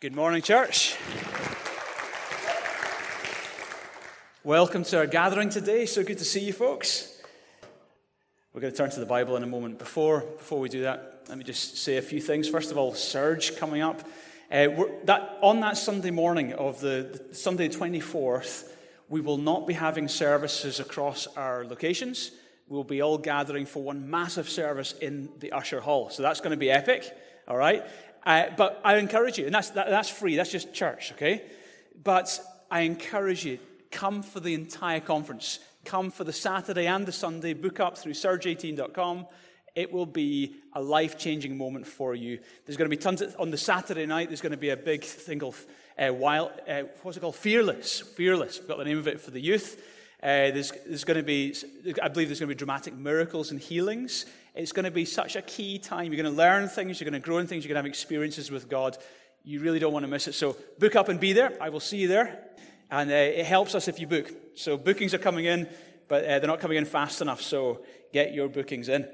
Good morning, church. Welcome to our gathering today. So good to see you, folks. We're going to turn to the Bible in a moment. Before, before we do that, let me just say a few things. First of all, Surge coming up. Uh, that, on that Sunday morning of the, the Sunday 24th, we will not be having services across our locations. We'll be all gathering for one massive service in the Usher Hall. So that's going to be epic, all right? But I encourage you, and that's, that, that's free, that's just church, okay? But I encourage you, come for the entire conference. Come for the Saturday and the Sunday. Book up through surge18.com. It will be a life changing moment for you. There's going to be tons of, on the Saturday night, there's going to be a big thing called, uh, wild, uh, what's it called? Fearless. Fearless. We've got the name of it for the youth. Uh, there's, there's going to be, I believe there's going to be dramatic miracles and healings. It's going to be such a key time. You're going to learn things, you're going to grow in things, you're going to have experiences with God. You really don't want to miss it. So book up and be there. I will see you there. And uh, it helps us if you book. So bookings are coming in, but uh, they're not coming in fast enough. So get your bookings in.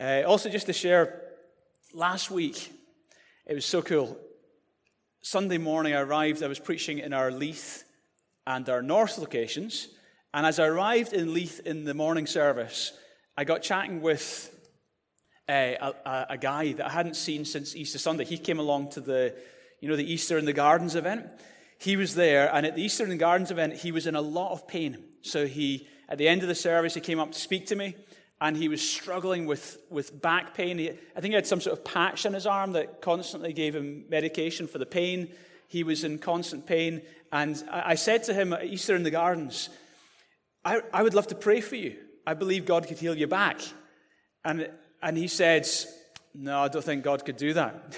Uh, also, just to share, last week, it was so cool. Sunday morning, I arrived. I was preaching in our Leith and our North locations. And as I arrived in Leith in the morning service, I got chatting with Uh, a, a, a, guy that I hadn't seen since Easter Sunday. He came along to the, you know, the Easter in the Gardens event. He was there, and at the Easter in the Gardens event, he was in a lot of pain. So he, at the end of the service, he came up to speak to me, and he was struggling with, with back pain. He, I think he had some sort of patch on his arm that constantly gave him medication for the pain. He was in constant pain, and I, I said to him at Easter in the Gardens, I, I would love to pray for you. I believe God could heal your back. And and he said, No, I don't think God could do that.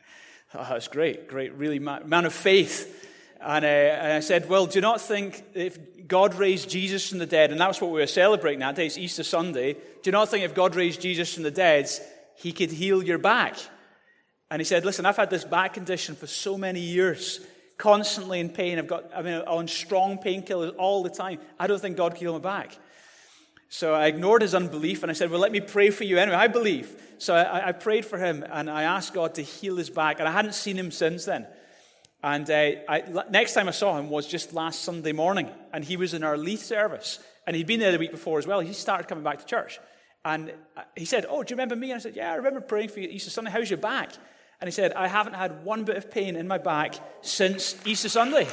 oh, that's great, great, really man, of faith. And, uh, and, I said, Well, do you not think if God raised Jesus from the dead, and that's what we were celebrating that day, it's Easter Sunday, do you not think if God raised Jesus from the dead, he could heal your back? And he said, Listen, I've had this back condition for so many years, constantly in pain. I've got, I mean, on strong painkillers all the time. I don't think God can heal my back. So I ignored his unbelief and I said, Well, let me pray for you anyway. I believe. So I, I prayed for him and I asked God to heal his back. And I hadn't seen him since then. And uh, I, next time I saw him was just last Sunday morning. And he was in our Leith service. And he'd been there the week before as well. He started coming back to church. And uh, he said, Oh, do you remember me? And I said, Yeah, I remember praying for you Easter Sunday. How's your back? And he said, I haven't had one bit of pain in my back since Easter Sunday.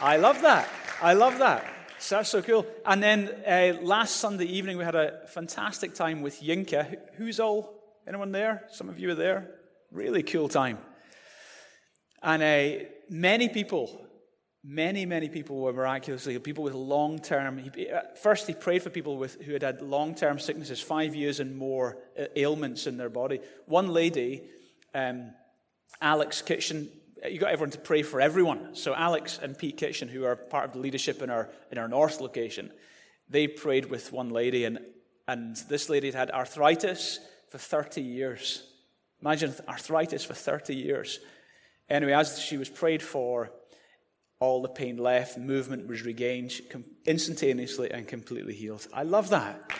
I love that. I love that. So that's so cool. And then uh, last Sunday evening, we had a fantastic time with Yinka. Who's all? Anyone there? Some of you are there. Really cool time. And uh, many people, many, many people were miraculously, people with long term. Uh, first, he prayed for people with, who had had long term sicknesses, five years and more uh, ailments in their body. One lady, um, Alex Kitchen, you got everyone to pray for everyone. So Alex and Pete Kitchen, who are part of the leadership in our in our North location, they prayed with one lady, and and this lady had had arthritis for 30 years. Imagine arthritis for 30 years. Anyway, as she was prayed for, all the pain left, movement was regained instantaneously and completely healed. I love that.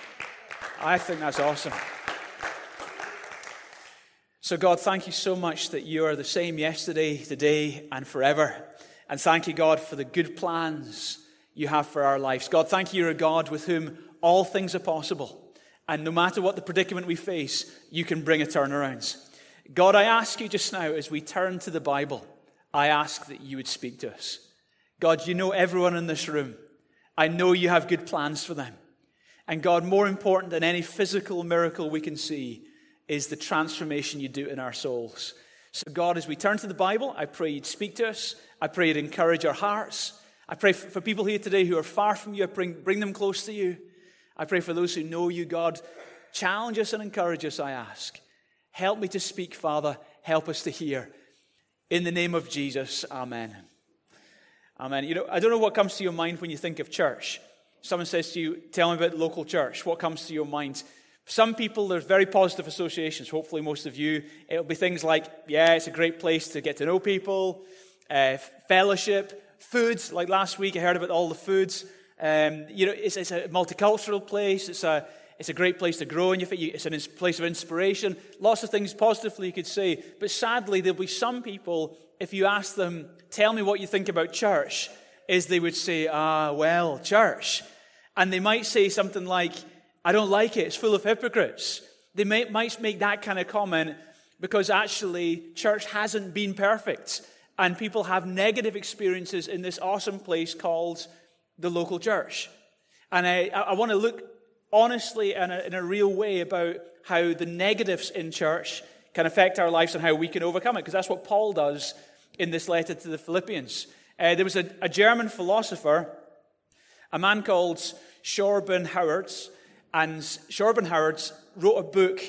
I think that's awesome. So, God, thank you so much that you are the same yesterday, today, and forever. And thank you, God, for the good plans you have for our lives. God, thank you, you're a God with whom all things are possible. And no matter what the predicament we face, you can bring a turnaround. God, I ask you just now, as we turn to the Bible, I ask that you would speak to us. God, you know everyone in this room. I know you have good plans for them. And God, more important than any physical miracle we can see, is the transformation you do in our souls. So, God, as we turn to the Bible, I pray you'd speak to us. I pray you'd encourage our hearts. I pray for people here today who are far from you, I bring, bring them close to you. I pray for those who know you, God. Challenge us and encourage us, I ask. Help me to speak, Father. Help us to hear. In the name of Jesus, Amen. Amen. You know, I don't know what comes to your mind when you think of church. Someone says to you, Tell me about local church. What comes to your mind? Some people, there's very positive associations. Hopefully, most of you, it'll be things like, yeah, it's a great place to get to know people, uh, fellowship, foods. Like last week, I heard about all the foods. Um, you know, it's, it's, a multicultural place. It's a, it's a great place to grow and faith. It's a place of inspiration. Lots of things positively you could say. But sadly, there'll be some people, if you ask them, tell me what you think about church, is they would say, ah, well, church. And they might say something like, I don't like it. It's full of hypocrites. They may, might make that kind of comment because actually church hasn't been perfect. And people have negative experiences in this awesome place called the local church. And I, I want to look honestly and in a real way about how the negatives in church can affect our lives and how we can overcome it, because that's what Paul does in this letter to the Philippians. Uh, there was a, a, German philosopher, a man called Schopenhauer, and Schopenhauer wrote a book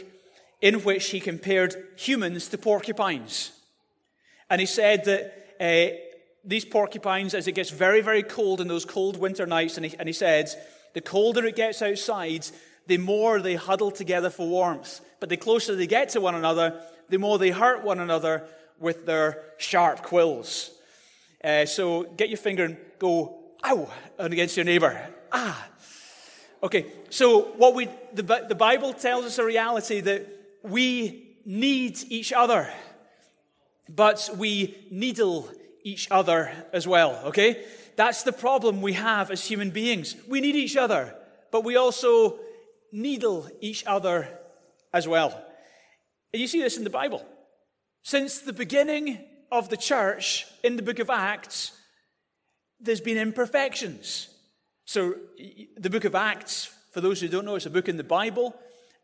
in which he compared humans to porcupines. And he said that uh, these porcupines, as it gets very, very cold in those cold winter nights, and he, and he said, the colder it gets outside, the more they huddle together for warmth. But the closer they get to one another, the more they hurt one another with their sharp quills. Uh, so get your finger and go, ow, against your neighbor. Ah. Okay, so what we, the, the Bible tells us a reality that we need each other, but we needle each other as well, okay? That's the problem we have as human beings. We need each other, but we also needle each other as well. And you see this in the Bible. Since the beginning of the church in the book of Acts, there's been imperfections. So, the book of Acts, for those who don't know, it's a book in the Bible,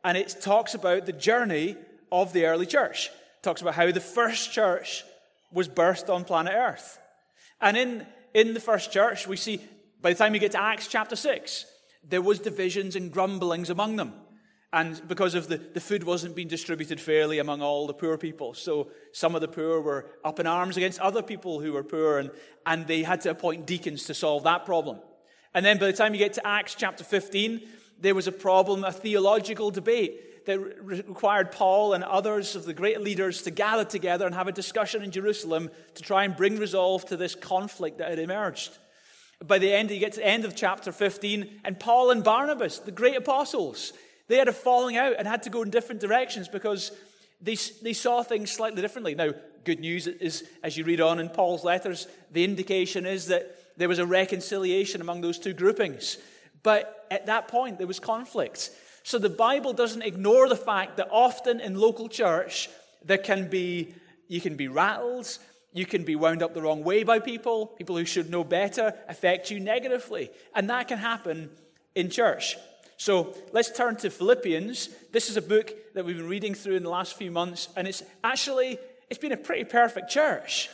and it talks about the journey of the early church. It talks about how the first church was birthed on planet Earth. And in, in the first church, we see, by the time you get to Acts chapter 6, there was divisions and grumblings among them. And because of the, the food wasn't being distributed fairly among all the poor people. So some of the poor were up in arms against other people who were poor, and, and they had to appoint deacons to solve that problem. And then by the time you get to Acts chapter 15, there was a problem, a theological debate that re- required Paul and others of the great leaders to gather together and have a discussion in Jerusalem to try and bring resolve to this conflict that had emerged. By the end, you get to the end of chapter 15, and Paul and Barnabas, the great apostles, they had a falling out and had to go in different directions because they, they saw things slightly differently. Now, good news is, as you read on in Paul's letters, the indication is that there was a reconciliation among those two groupings. But at that point, there was conflict. So the Bible doesn't ignore the fact that often in local church, there can be, you can be rattled, you can be wound up the wrong way by people, people who should know better affect you negatively. And that can happen in church. So let's turn to Philippians. This is a book that we've been reading through in the last few months, and it's actually it's been a pretty perfect church.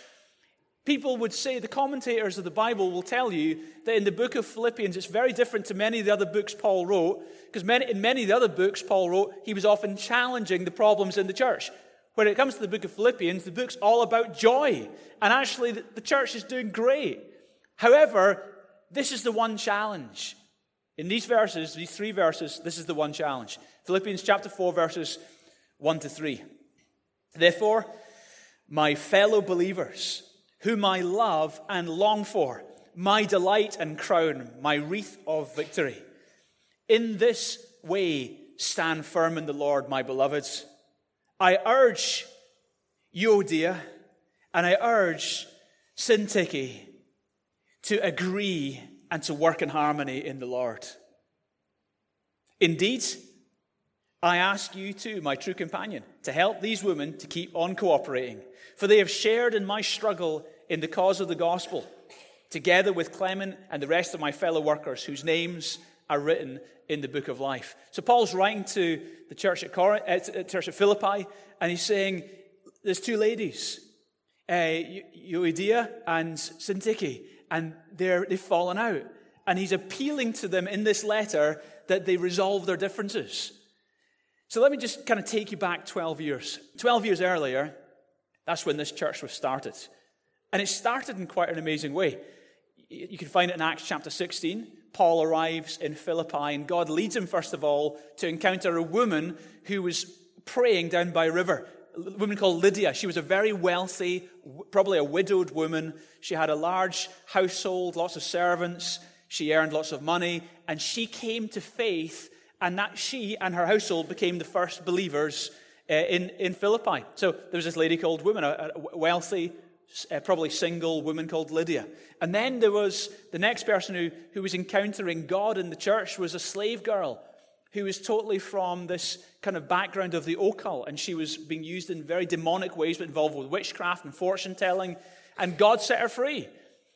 People would say, the commentators of the Bible will tell you that in the book of Philippians, it's very different to many of the other books Paul wrote, because many, in many of the other books Paul wrote, he was often challenging the problems in the church. When it comes to the book of Philippians, the book's all about joy, and actually the, the church is doing great. However, this is the one challenge in these verses, these three verses, this is the one challenge. Philippians chapter 4, verses 1 to 3. Therefore, my fellow believers, whom I love and long for, my delight and crown, my wreath of victory. In this way, stand firm in the Lord, my beloveds. I urge Euodia and I urge Syntyche to agree and to work in harmony in the Lord. Indeed, I ask you too, my true companion, to help these women to keep on cooperating, for they have shared in my struggle in the cause of the gospel, together with Clement and the rest of my fellow workers whose names are written in the book of life. So Paul's writing to the church at, Corinth, uh, church Philippi, and he's saying, There's two ladies, uh, Euodia and Syntyche and they're, they've fallen out. And he's appealing to them in this letter that they resolve their differences. So let me just kind of take you back 12 years. 12 years earlier, that's when this church was started. And it started in quite an amazing way. You can find it in Acts chapter 16. Paul arrives in Philippi, and God leads him, first of all, to encounter a woman who was praying down by a river a woman called Lydia. She was a very wealthy, probably a widowed woman. She had a large household, lots of servants. She earned lots of money, and she came to faith and that she and her household became the first believers uh, in, in Philippi. So there was this lady called woman, a, a wealthy, uh, probably single woman called Lydia. And then there was the next person who, who was encountering God in the church was a slave girl who was totally from this kind of background of the occult. And she was being used in very demonic ways, but involved with witchcraft and fortune telling. And God set her free.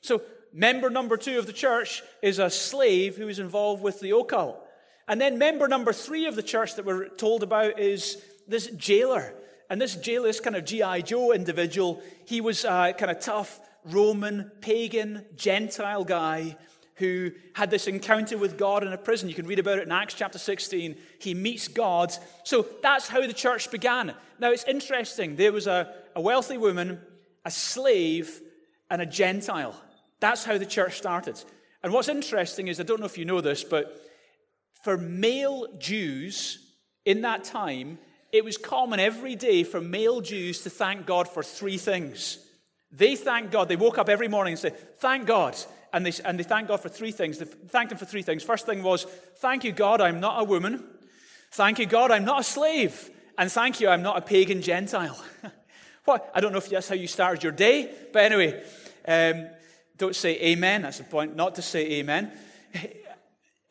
So member number two of the church is a slave who is involved with the occult. And then member number three of the church that we're told about is this jailer. And this jailer, this kind of G.I. Joe individual, he was a kind of tough Roman, pagan, Gentile guy who had this encounter with God in a prison. You can read about it in Acts chapter 16. He meets God. So that's how the church began. Now it's interesting. There was a, a wealthy woman, a slave, and a Gentile. That's how the church started. And what's interesting is, I don't know if you know this, but for male Jews in that time, it was common every day for male Jews to thank God for three things. They thanked God. They woke up every morning and said, Thank God. And they, and they thanked God for three things. They thanked Him for three things. First thing was, Thank you, God, I'm not a woman. Thank you, God, I'm not a slave. And thank you, I'm not a pagan Gentile. what? I don't know if that's how you started your day, but anyway, um, don't say amen. That's the point, not to say amen.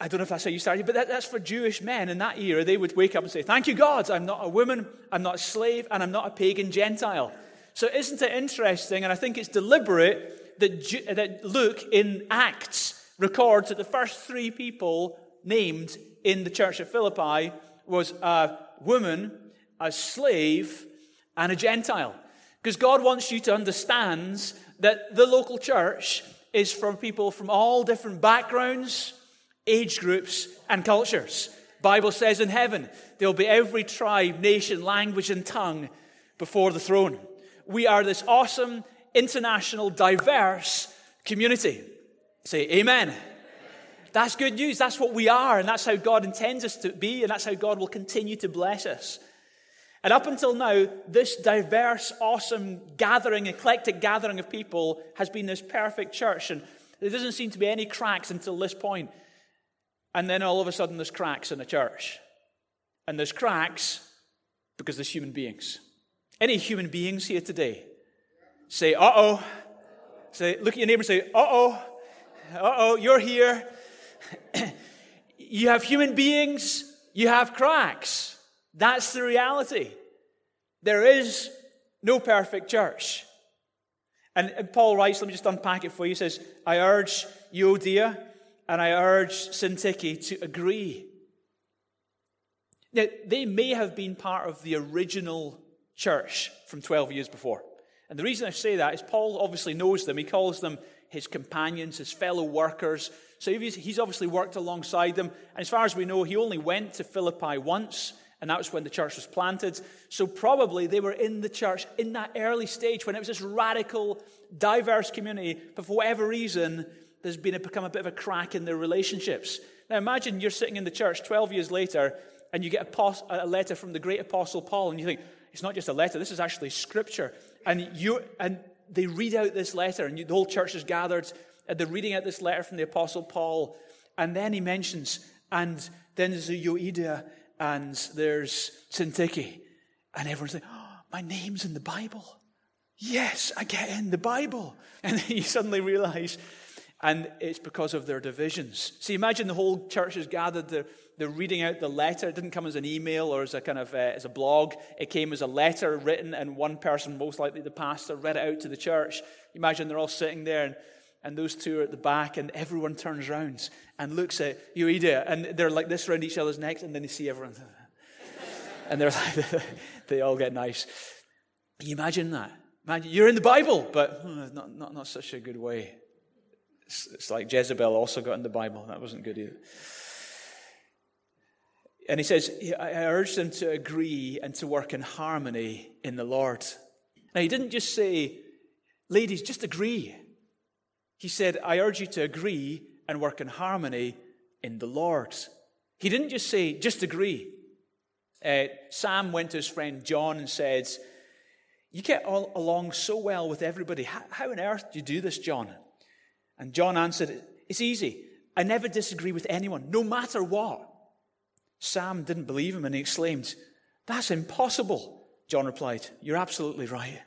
I don't know if that's how you started, but that, that's for Jewish men in that era. They would wake up and say, Thank you, God, I'm not a woman, I'm not a slave, and I'm not a pagan Gentile. So, isn't it interesting? And I think it's deliberate that, that Luke in Acts records that the first three people named in the church of Philippi was a woman, a slave, and a Gentile. Because God wants you to understand that the local church is from people from all different backgrounds, age groups, and cultures. Bible says in heaven, there'll be every tribe, nation, language, and tongue before the throne. We are this awesome, international, diverse community. Say amen. That's good news. That's what we are, and that's how God intends us to be, and that's how God will continue to bless us. And up until now, this diverse, awesome gathering, eclectic gathering of people has been this perfect church. And there doesn't seem to be any cracks until this point. And then all of a sudden, there's cracks in the church. And there's cracks because there's human beings. Any human beings here today? Say, uh oh. Say, look at your neighbor say, uh oh. Uh oh, you're here. you have human beings, you have cracks. That's the reality. There is no perfect church. And, Paul writes, let me just unpack it for you. He says, I urge Euodia and I urge Syntyche to agree. Now, they may have been part of the original church from 12 years before. And the reason I say that is Paul obviously knows them. He calls them his companions, his fellow workers. So he's obviously worked alongside them. And as far as we know, he only went to Philippi once and that was when the church was planted. So probably they were in the church in that early stage when it was this radical, diverse community. But for whatever reason, there's been a, become a bit of a crack in their relationships. Now imagine you're sitting in the church 12 years later and you get a, a letter from the great apostle Paul and you think, it's not just a letter, this is actually scripture. And, you, and they read out this letter and you, the whole church is gathered and they're reading out this letter from the apostle Paul. And then he mentions, and then there's a Euodia and there's Syntyche. And everyone's like, oh, my name's in the Bible. Yes, I get in the Bible. And then you suddenly realize, and it's because of their divisions. See, imagine the whole church is gathered, they're, they're reading out the letter. It didn't come as an email or as a kind of uh, as a blog. It came as a letter written, and one person, most likely the pastor, read it out to the church. Imagine they're all sitting there, and, and those two are at the back, and everyone turns around and looks at Euodia, and they're like this around each other's necks, and then they see everyone. and they're like, they all get nice. Can you imagine that? Imagine, you're in the Bible, but hmm, not, not, not such a good way. It's, it's like Jezebel also got in the Bible. That wasn't good either. And he says, I urge them to agree and to work in harmony in the Lord. Now, he didn't just say, ladies, just agree. He said, I urge you to agree and work in harmony in the Lord. He didn't just say, just agree. Uh, Sam went to his friend John and said, You get all along so well with everybody. How, how on earth do you do this, John? And John answered, It's easy. I never disagree with anyone, no matter what. Sam didn't believe him and he exclaimed, That's impossible. John replied, You're absolutely right.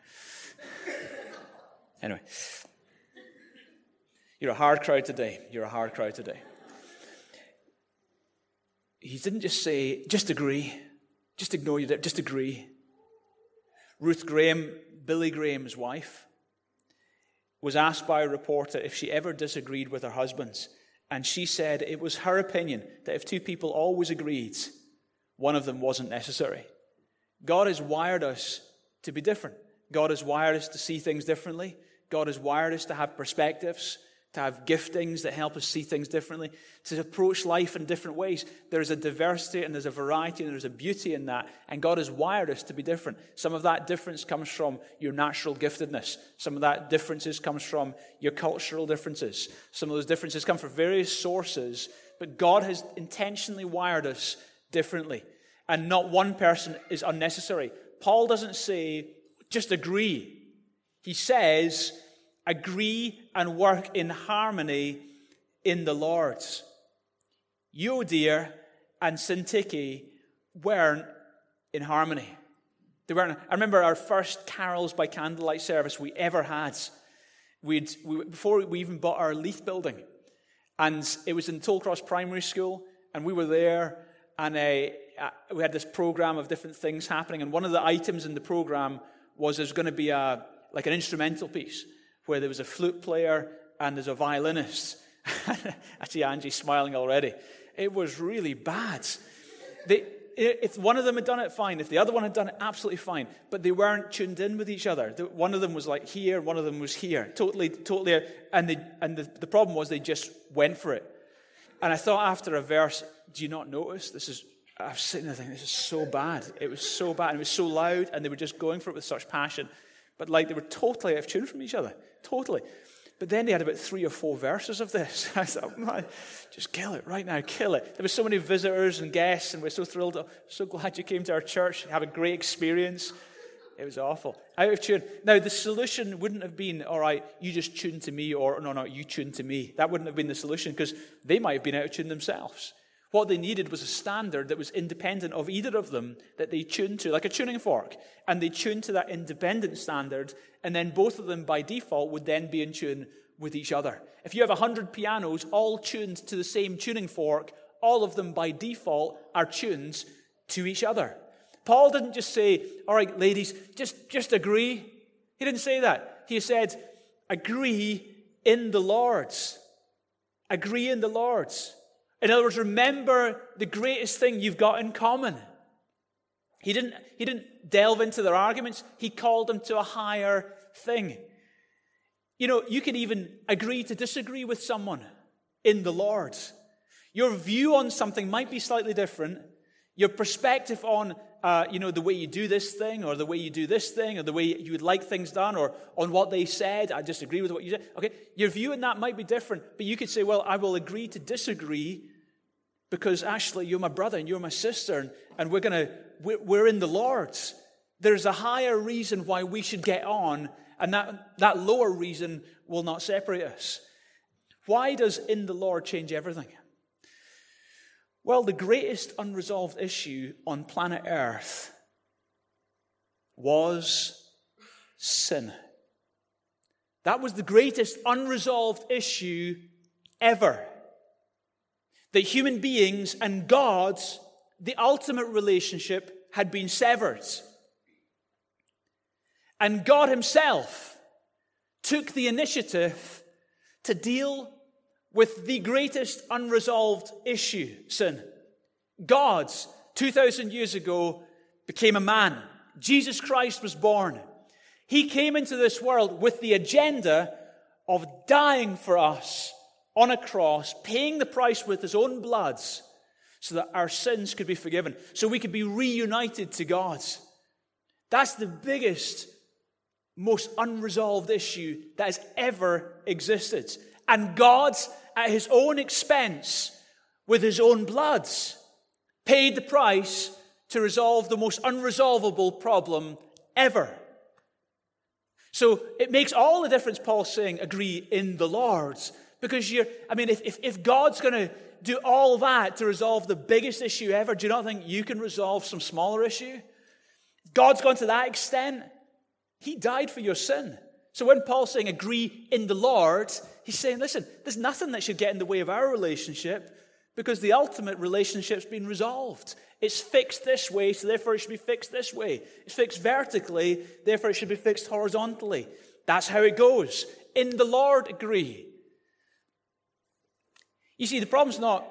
anyway, you're a hard crowd today. You're a hard crowd today. He didn't just say, Just agree. Just ignore your just agree. Ruth Graham, Billy Graham's wife, was asked by a reporter if she ever disagreed with her husband's, And she said it was her opinion that if two people always agreed, one of them wasn't necessary. God has wired us to be different. God has wired us to see things differently. God has wired us to have perspectives to have giftings that help us see things differently, to approach life in different ways. There's a diversity and there's a variety and there's a beauty in that. And God has wired us to be different. Some of that difference comes from your natural giftedness. Some of that differences comes from your cultural differences. Some of those differences come from various sources. But God has intentionally wired us differently. And not one person is unnecessary. Paul doesn't say, just agree. He says, agree and work in harmony in the Lord. Euodia and Syntyche weren't in harmony. They weren't. I remember our first carols by candlelight service we ever had. We'd, we, before we even bought our Leith building. And it was in Tollcross Primary School, and we were there, and uh, we had this program of different things happening. And one of the items in the program was there's going to be a, like an instrumental piece where there was a flute player and there's a violinist. I see Angie smiling already. It was really bad. They, if one of them had done it, fine. If the other one had done it, absolutely fine. But they weren't tuned in with each other. One of them was like here, one of them was here. Totally, totally. And, they, and the, the problem was they just went for it. And I thought after a verse, do you not notice? This is, I was sitting there thinking, this is so bad. It was so bad. And it was so loud, and they were just going for it with such passion. But like they were totally out of tune from each other. Totally. But then they had about three or four verses of this. I thought, man, just kill it right now, kill it. There were so many visitors and guests, and we're so thrilled, so glad you came to our church, have a great experience. It was awful. Out of tune. Now, the solution wouldn't have been, all right, you just tune to me, or no, no, you tune to me. That wouldn't have been the solution because they might have been out of tune themselves. What they needed was a standard that was independent of either of them that they tuned to, like a tuning fork. And they tuned to that independent standard, and then both of them by default would then be in tune with each other. If you have 100 pianos all tuned to the same tuning fork, all of them by default are tuned to each other. Paul didn't just say, All right, ladies, just, just agree. He didn't say that. He said, Agree in the Lord's. Agree in the Lord's. In other words, remember the greatest thing you've got in common. He didn't, he didn't delve into their arguments, he called them to a higher thing. You know, you can even agree to disagree with someone in the Lord. Your view on something might be slightly different. Your perspective on, uh, you know, the way you do this thing, or the way you do this thing, or the way you would like things done, or on what they said, I disagree with what you said. Okay, your view on that might be different, but you could say, well, I will agree to disagree because actually you're my brother and you're my sister, and, and we're going to, we're in the Lord's. There's a higher reason why we should get on, and that, that lower reason will not separate us. Why does in the Lord change everything? Well, the greatest unresolved issue on planet Earth was sin. That was the greatest unresolved issue ever that human beings and God's, the ultimate relationship, had been severed. And God Himself took the initiative to deal with the greatest unresolved issue sin. God's, 2,000 years ago, became a man. Jesus Christ was born. He came into this world with the agenda of dying for us on a cross, paying the price with his own blood so that our sins could be forgiven, so we could be reunited to God. That's the biggest, most unresolved issue that has ever existed. And God, at his own expense, with his own blood, paid the price to resolve the most unresolvable problem ever. So it makes all the difference, Paul's saying, agree in the Lord's Because you're, I mean, if, if, if God's going to do all that to resolve the biggest issue ever, do you not think you can resolve some smaller issue? God's gone to that extent. He died for your sin. So when Paul's saying agree in the Lord, he's saying, listen, there's nothing that should get in the way of our relationship because the ultimate relationship's been resolved. It's fixed this way, so therefore it should be fixed this way. It's fixed vertically, therefore it should be fixed horizontally. That's how it goes. In the Lord, agree. You see, the problem's not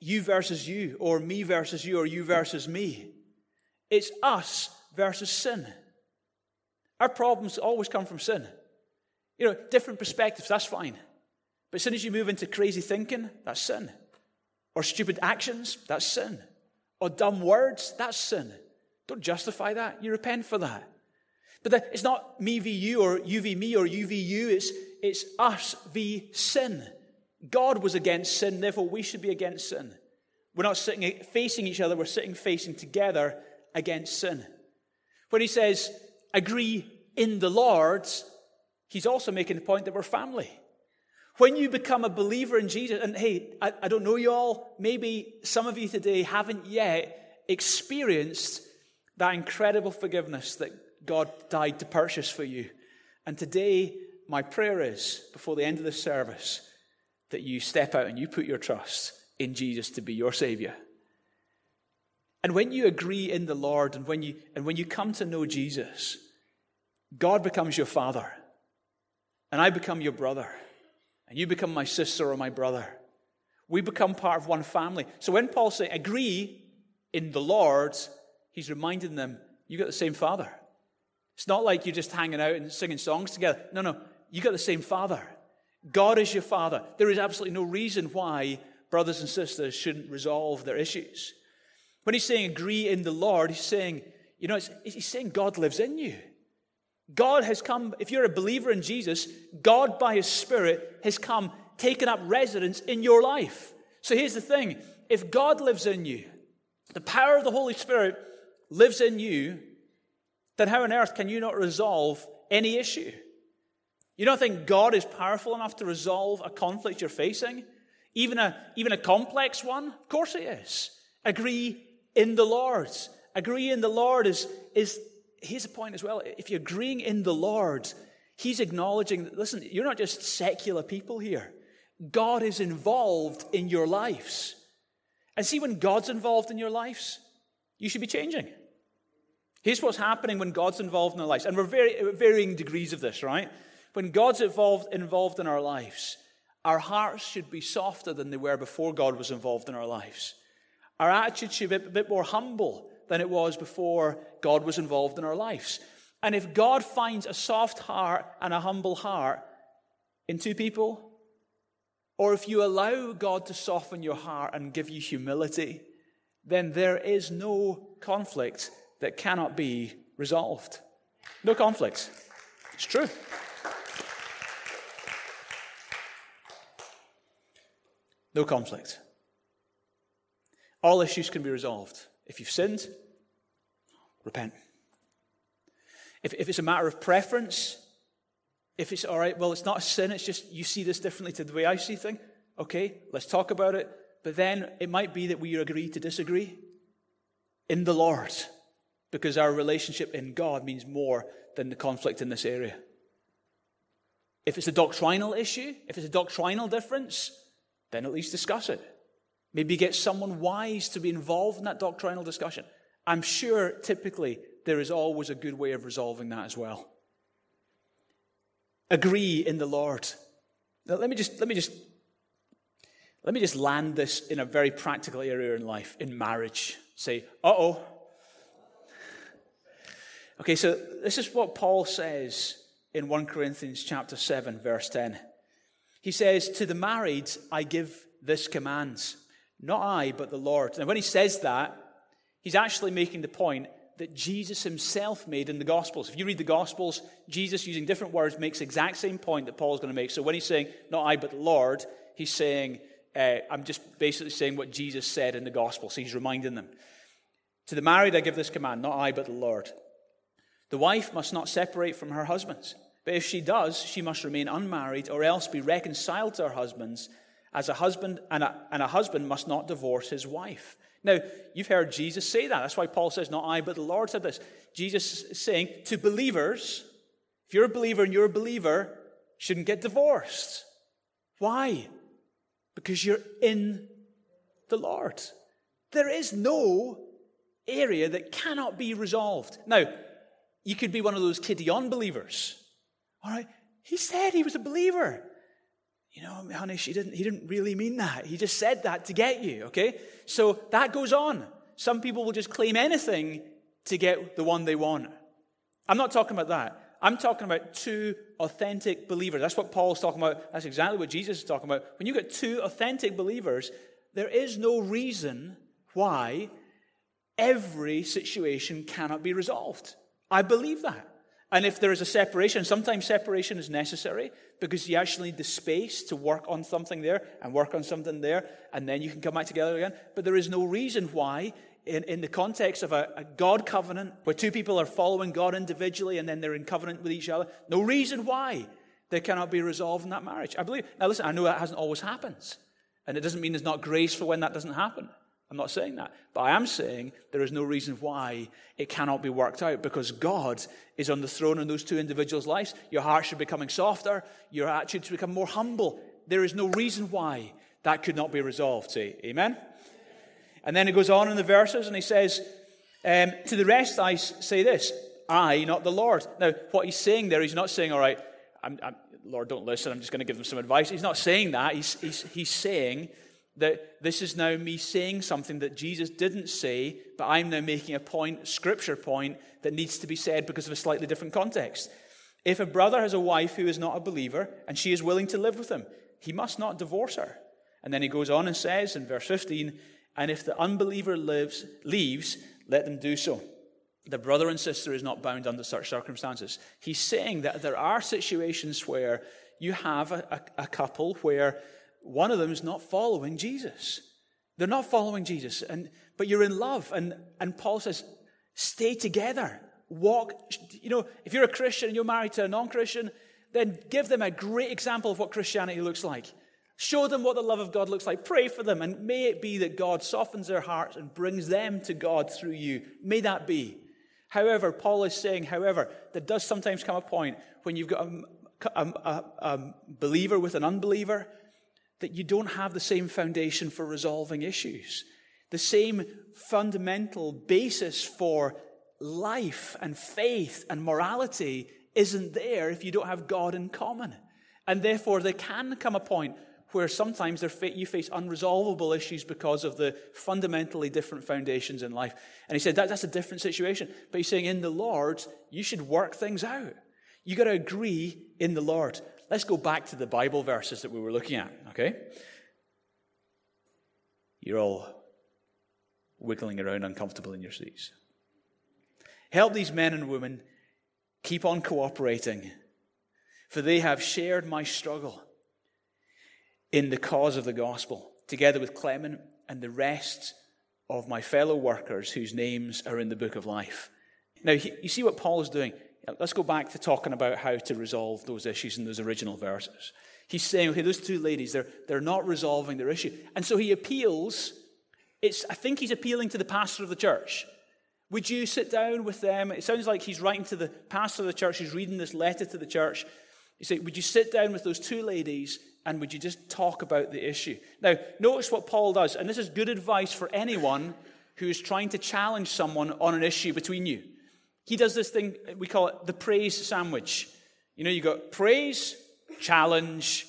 you versus you, or me versus you, or you versus me. It's us versus sin. Our problems always come from sin. You know, different perspectives, that's fine. But as soon as you move into crazy thinking, that's sin. Or stupid actions, that's sin. Or dumb words, that's sin. Don't justify that. You repent for that. But the, it's not me v you or you v me or you v you. It's, it's us v sin. God was against sin, therefore we should be against sin. We're not sitting facing each other, we're sitting facing together against sin. When he says, agree in the Lord, he's also making the point that we're family. When you become a believer in Jesus, and hey, I, I don't know you all, maybe some of you today haven't yet experienced that incredible forgiveness that God died to purchase for you. And today, my prayer is, before the end of this service, that you step out and you put your trust in Jesus to be your Savior. And when you agree in the Lord and when you, and when you come to know Jesus, God becomes your Father, and I become your brother and you become my sister or my brother. We become part of one family. So when Paul says agree in the Lord, he's reminding them, you got the same father. It's not like you're just hanging out and singing songs together. No, no, you got the same father. God is your father. There is absolutely no reason why brothers and sisters shouldn't resolve their issues. When he's saying agree in the Lord, he's saying, you know, he's saying God lives in you. God has come, if you're a believer in Jesus, God by His Spirit has come, taken up residence in your life. So here's the thing if God lives in you, the power of the Holy Spirit lives in you, then how on earth can you not resolve any issue? You don't think God is powerful enough to resolve a conflict you're facing? Even a, even a complex one? Of course He is. Agree in the Lord. Agree in the Lord is, is here's a point as well. If you're agreeing in the Lord, He's acknowledging that, listen, you're not just secular people here. God is involved in your lives. And see, when God's involved in your lives, you should be changing. Here's what's happening when God's involved in our lives. And we're very, varying degrees of this, right? When God's involved, involved in our lives, our hearts should be softer than they were before God was involved in our lives. Our attitude should be a bit more humble than it was before God was involved in our lives. And if God finds a soft heart and a humble heart in two people, or if you allow God to soften your heart and give you humility, then there is no conflict that cannot be resolved. No conflict. It's true. No conflict. All issues can be resolved. If you've sinned, repent. If, if it's a matter of preference, if it's all right, well, it's not a sin, it's just you see this differently to the way I see things, okay, let's talk about it. But then it might be that we agree to disagree in the Lord because our relationship in God means more than the conflict in this area. If it's a doctrinal issue, if it's a doctrinal difference, then at least discuss it. Maybe get someone wise to be involved in that doctrinal discussion. I'm sure typically there is always a good way of resolving that as well. Agree in the Lord. Now, let me just let me just let me just land this in a very practical area in life, in marriage. Say, uh oh. Okay, so this is what Paul says in 1 Corinthians chapter 7, verse 10. He says, To the married I give this command not I, but the Lord. And when he says that, he's actually making the point that Jesus himself made in the Gospels. If you read the Gospels, Jesus, using different words, makes the exact same point that Paul's going to make. So when he's saying, not I, but the Lord, he's saying, uh, I'm just basically saying what Jesus said in the Gospel. So he's reminding them. To the married, I give this command, not I, but the Lord. The wife must not separate from her husbands. But if she does, she must remain unmarried or else be reconciled to her husbands as a husband, and a, and a husband must not divorce his wife. Now, you've heard Jesus say that. That's why Paul says, Not I, but the Lord said this. Jesus is saying to believers, if you're a believer and you're a believer, shouldn't get divorced. Why? Because you're in the Lord. There is no area that cannot be resolved. Now, you could be one of those kiddie unbelievers. All right? He said he was a believer. You know, honey, she didn't, he didn't really mean that. He just said that to get you, okay? So that goes on. Some people will just claim anything to get the one they want. I'm not talking about that. I'm talking about two authentic believers. That's what Paul's talking about. That's exactly what Jesus is talking about. When you get two authentic believers, there is no reason why every situation cannot be resolved. I believe that. And if there is a separation, sometimes separation is necessary because you actually need the space to work on something there and work on something there, and then you can come back together again. But there is no reason why, in, in the context of a, a God covenant, where two people are following God individually and then they're in covenant with each other, no reason why there cannot be resolved in that marriage. I believe. Now, listen, I know that hasn't always happened, and it doesn't mean there's not grace for when that doesn't happen. I'm not saying that. But I am saying there is no reason why it cannot be worked out because God is on the throne in those two individuals' lives. Your heart should be becoming softer, your attitude should become more humble. There is no reason why that could not be resolved. Say, Amen? And then he goes on in the verses and he says, um, To the rest I say this, I, not the Lord. Now, what he's saying there, he's not saying, All right, I'm, I'm, Lord, don't listen, I'm just going to give them some advice. He's not saying that. He's, he's, he's saying, that this is now me saying something that Jesus didn't say, but I'm now making a point, scripture point, that needs to be said because of a slightly different context. If a brother has a wife who is not a believer and she is willing to live with him, he must not divorce her. And then he goes on and says in verse 15, and if the unbeliever lives, leaves, let them do so. The brother and sister is not bound under such circumstances. He's saying that there are situations where you have a, a, a couple where one of them is not following Jesus. They're not following Jesus, and, but you're in love. And, and Paul says, stay together. Walk. You know, if you're a Christian and you're married to a non Christian, then give them a great example of what Christianity looks like. Show them what the love of God looks like. Pray for them. And may it be that God softens their hearts and brings them to God through you. May that be. However, Paul is saying, however, there does sometimes come a point when you've got a, a, a, a believer with an unbeliever that you don't have the same foundation for resolving issues. The same fundamental basis for life and faith and morality isn't there if you don't have God in common. And therefore, there can come a point where sometimes you face unresolvable issues because of the fundamentally different foundations in life. And he said that, that's a different situation. But he's saying in the Lord, you should work things out. You got to agree in the Lord. Let's go back to the Bible verses that we were looking at, okay? You're all wiggling around uncomfortable in your seats. Help these men and women keep on cooperating, for they have shared my struggle in the cause of the gospel, together with Clement and the rest of my fellow workers whose names are in the book of life. Now, you see what Paul is doing? Let's go back to talking about how to resolve those issues in those original verses. He's saying, okay, those two ladies, they're, they're not resolving their issue. And so he appeals, it's, I think he's appealing to the pastor of the church. Would you sit down with them? It sounds like he's writing to the pastor of the church, he's reading this letter to the church. He said, Would you sit down with those two ladies and would you just talk about the issue? Now, notice what Paul does, and this is good advice for anyone who is trying to challenge someone on an issue between you. He does this thing, uh, we call it the praise sandwich. You know, you got praise, challenge,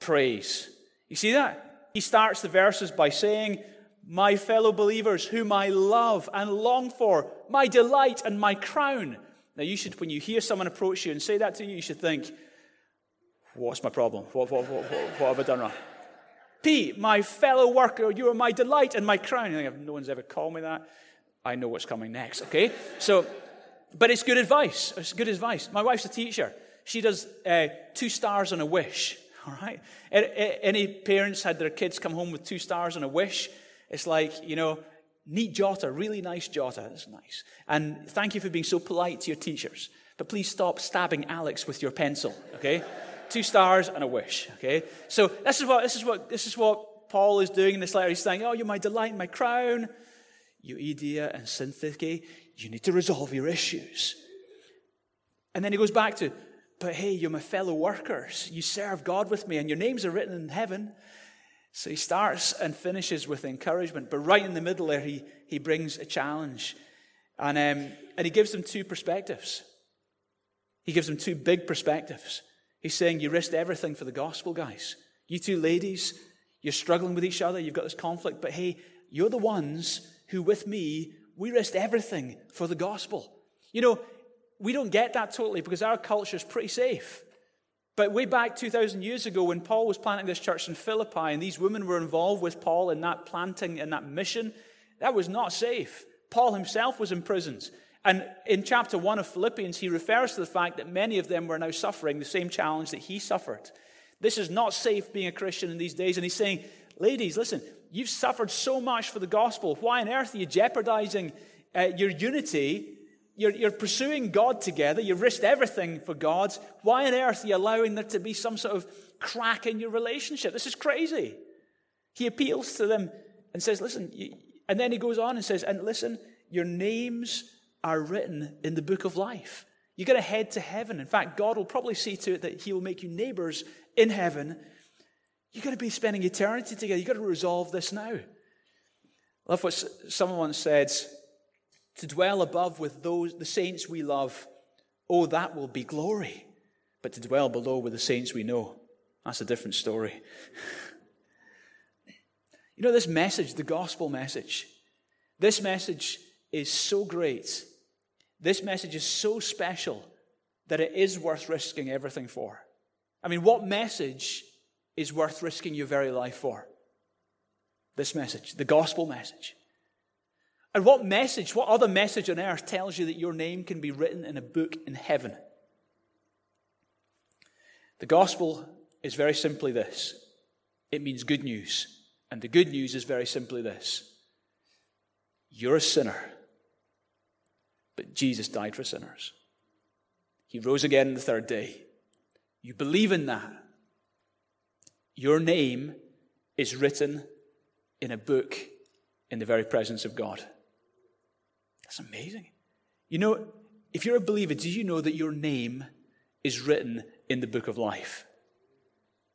praise. You see that? He starts the verses by saying, My fellow believers, whom I love and long for, my delight and my crown. Now, you should, when you hear someone approach you and say that to you, you should think, What's my problem? What, what, what, what have I done wrong? P, my fellow worker, you are my delight and my crown. No one's ever called me that. I know what's coming next, okay? So, but it's good advice. It's good advice. My wife's a teacher. She does uh, two stars and a wish. All right. Any parents had their kids come home with two stars and a wish? It's like you know, neat jotter, really nice jotter. That's nice. And thank you for being so polite to your teachers. But please stop stabbing Alex with your pencil, okay? Two stars and a wish, okay? So this is what, this is what, this is what Paul is doing in this letter. He's saying, Oh, you're my delight, my crown. Euodia and Syntyche, you need to resolve your issues. And then he goes back to, but hey, you're my fellow workers. You serve God with me, and your names are written in heaven. So he starts and finishes with encouragement, but right in the middle there, he, he brings a challenge. And, um, and he gives them two perspectives. He gives them two big perspectives. He's saying, You risked everything for the gospel, guys. You two ladies, you're struggling with each other, you've got this conflict, but hey, you're the ones who, with me, we risked everything for the gospel. You know, we don't get that totally because our culture is pretty safe. But way back 2,000 years ago, when Paul was planting this church in Philippi and these women were involved with Paul in that planting and that mission, that was not safe. Paul himself was imprisoned. And in chapter 1 of Philippians, he refers to the fact that many of them were now suffering the same challenge that he suffered. This is not safe being a Christian in these days. And he's saying, ladies, listen, you've suffered so much for the gospel. Why on earth are you jeopardizing uh, your unity you're, you're pursuing God together. You've risked everything for God. Why on earth are you allowing there to be some sort of crack in your relationship? This is crazy. He appeals to them and says, Listen, and then he goes on and says, And listen, your names are written in the book of life. You're going to head to heaven. In fact, God will probably see to it that He will make you neighbors in heaven. You're going to be spending eternity together. You've got to resolve this now. I love what someone said to dwell above with those, the saints we love, oh, that will be glory. But to dwell below with the saints we know, that's a different story. You know, this message, the gospel message, this message is so great. This message is so special that it is worth risking everything for. I mean, what message is worth risking your very life for? This message, the gospel message. And what message, what other message on earth tells you that your name can be written in a book in heaven? The gospel is very simply this it means good news. And the good news is very simply this you're a sinner, but Jesus died for sinners. He rose again the third day. You believe in that. Your name is written in a book in the very presence of God. That's amazing. You know, if you're a believer, do you know that your name is written in the book of life?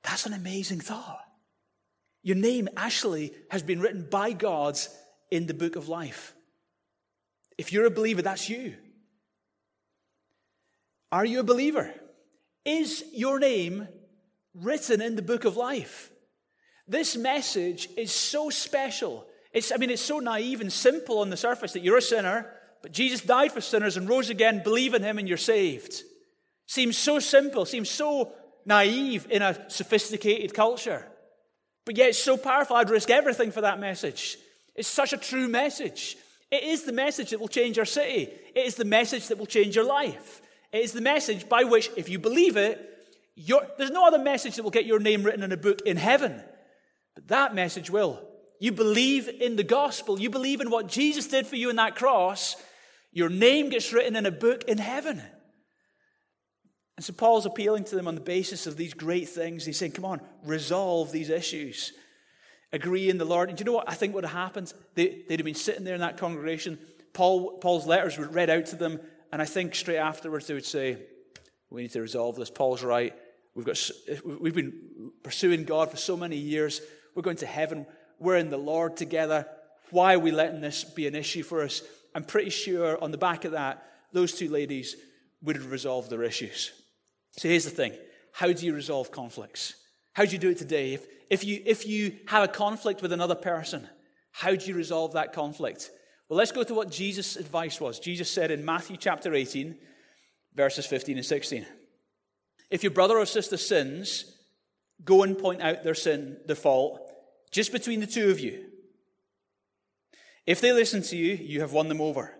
That's an amazing thought. Your name actually has been written by God in the book of life. If you're a believer, that's you. Are you a believer? Is your name written in the book of life? This message is so special it's, I mean, it's so naive and simple on the surface that you're a sinner, but Jesus died for sinners and rose again. Believe in him and you're saved. Seems so simple, seems so naive in a sophisticated culture. But yet it's so powerful, I'd risk everything for that message. It's such a true message. It is the message that will change our city. It is the message that will change your life. It is the message by which, if you believe it, there's no other message that will get your name written in a book in heaven. But that message will you believe in the gospel, you believe in what Jesus did for you in that cross, your name gets written in a book in heaven. And so Paul's appealing to them on the basis of these great things. He's saying, come on, resolve these issues. Agree in the Lord. And do you know what I think would have happened? They, would have been sitting there in that congregation. Paul, Paul's letters were read out to them. And I think straight afterwards they would say, we need to resolve this. Paul's right. We've, got, we've been pursuing God for so many years. We're going to heaven we're in the Lord together. Why are we letting this be an issue for us? I'm pretty sure on the back of that, those two ladies would have resolved their issues. So here's the thing how do you resolve conflicts? How do you do it today? If, if, you, if you have a conflict with another person, how do you resolve that conflict? Well, let's go to what Jesus' advice was. Jesus said in Matthew chapter 18, verses 15 and 16. If your brother or sister sins, go and point out their sin, their fault, just between the two of you. If they listen to you, you have won them over.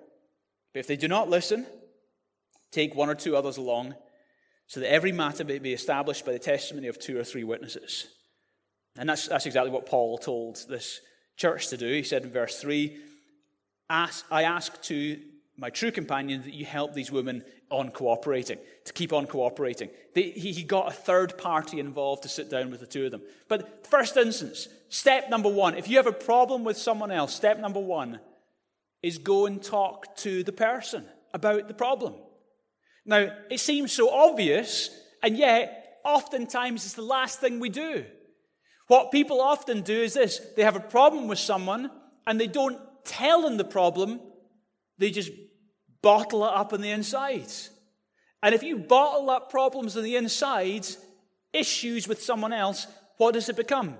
But if they do not listen, take one or two others along, so that every matter may be established by the testimony of two or three witnesses. And that's, that's exactly what Paul told this church to do. He said in verse 3 ask, I ask to my true companion that you help these women on cooperating, to keep on cooperating. They, he, he got a third party involved to sit down with the two of them. But first instance, step number one, if you have a problem with someone else, step number one is go and talk to the person about the problem. Now, it seems so obvious, and yet, oftentimes, it's the last thing we do. What people often do is this they have a problem with someone, and they don't tell them the problem, they just bottle it up on the inside. And if you bottle up problems on the inside, issues with someone else, what does it become?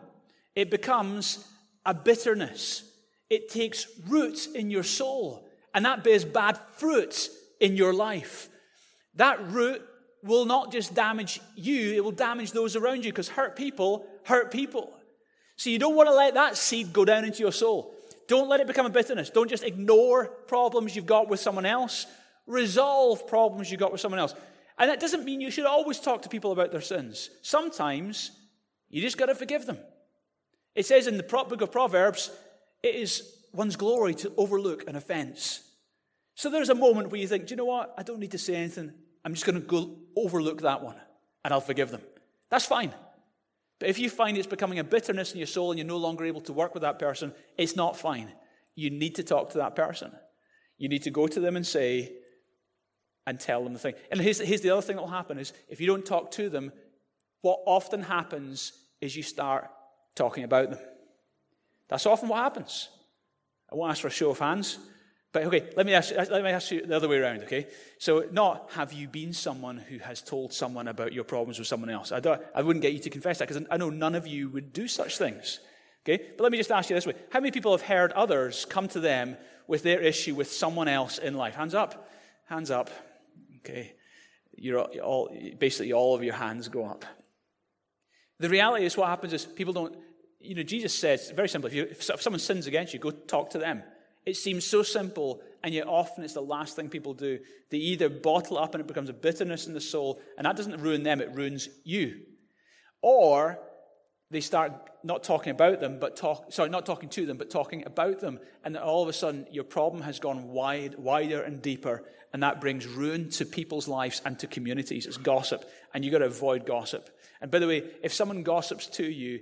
It becomes a bitterness. It takes root in your soul, and that bears bad fruit in your life. That root will not just damage you, it will damage those around you because hurt people hurt people. So you don't want to let that seed go down into your soul. Don't let it become a bitterness. Don't just ignore problems you've got with someone else. Resolve problems you've got with someone else. And that doesn't mean you should always talk to people about their sins. Sometimes you just got to forgive them. It says in the book of Proverbs, it is one's glory to overlook an offense. So there's a moment where you think, do you know what? I don't need to say anything. I'm just going to go overlook that one and I'll forgive them. That's fine. But if you find it's becoming a bitterness in your soul and you're no longer able to work with that person, it's not fine. You need to talk to that person. You need to go to them and say, and tell them the thing. And here's, here's the other thing that will happen is if you don't talk to them, what often happens is you start talking about them. That's often what happens. I won't ask for a show of hands, but okay, let me ask, let me ask you the other way around, okay? So, not have you been someone who has told someone about your problems with someone else? I, don't, I wouldn't get you to confess that because I know none of you would do such things, okay? But let me just ask you this way How many people have heard others come to them with their issue with someone else in life? Hands up. Hands up. Okay. You're all, basically, all of your hands go up. The reality is, what happens is people don't, you know, Jesus says, very simply, if, you, if someone sins against you, go talk to them. It seems so simple, and yet often it's the last thing people do. They either bottle up and it becomes a bitterness in the soul, and that doesn't ruin them, it ruins you. Or they start not talking about them, but talk, sorry, not talking to them, but talking about them. And then all of a sudden, your problem has gone wide, wider and deeper, and that brings ruin to people's lives and to communities. It's gossip, and you've got to avoid gossip. And by the way, if someone gossips to you,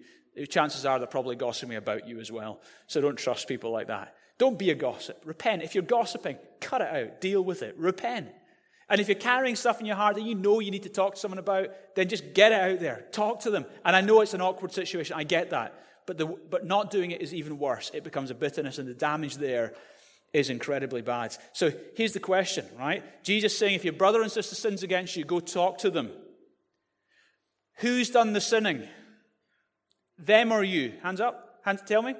chances are they're probably gossiping about you as well. So don't trust people like that. Don't be a gossip. Repent. If you're gossiping, cut it out. Deal with it. Repent. And if you're carrying stuff in your heart that you know you need to talk to someone about, then just get it out there. Talk to them. And I know it's an awkward situation. I get that. But, the, but not doing it is even worse. It becomes a bitterness, and the damage there is incredibly bad. So here's the question, right? Jesus saying, if your brother and sister sins against you, go talk to them. Who's done the sinning? Them or you? Hands up. Hands, tell me.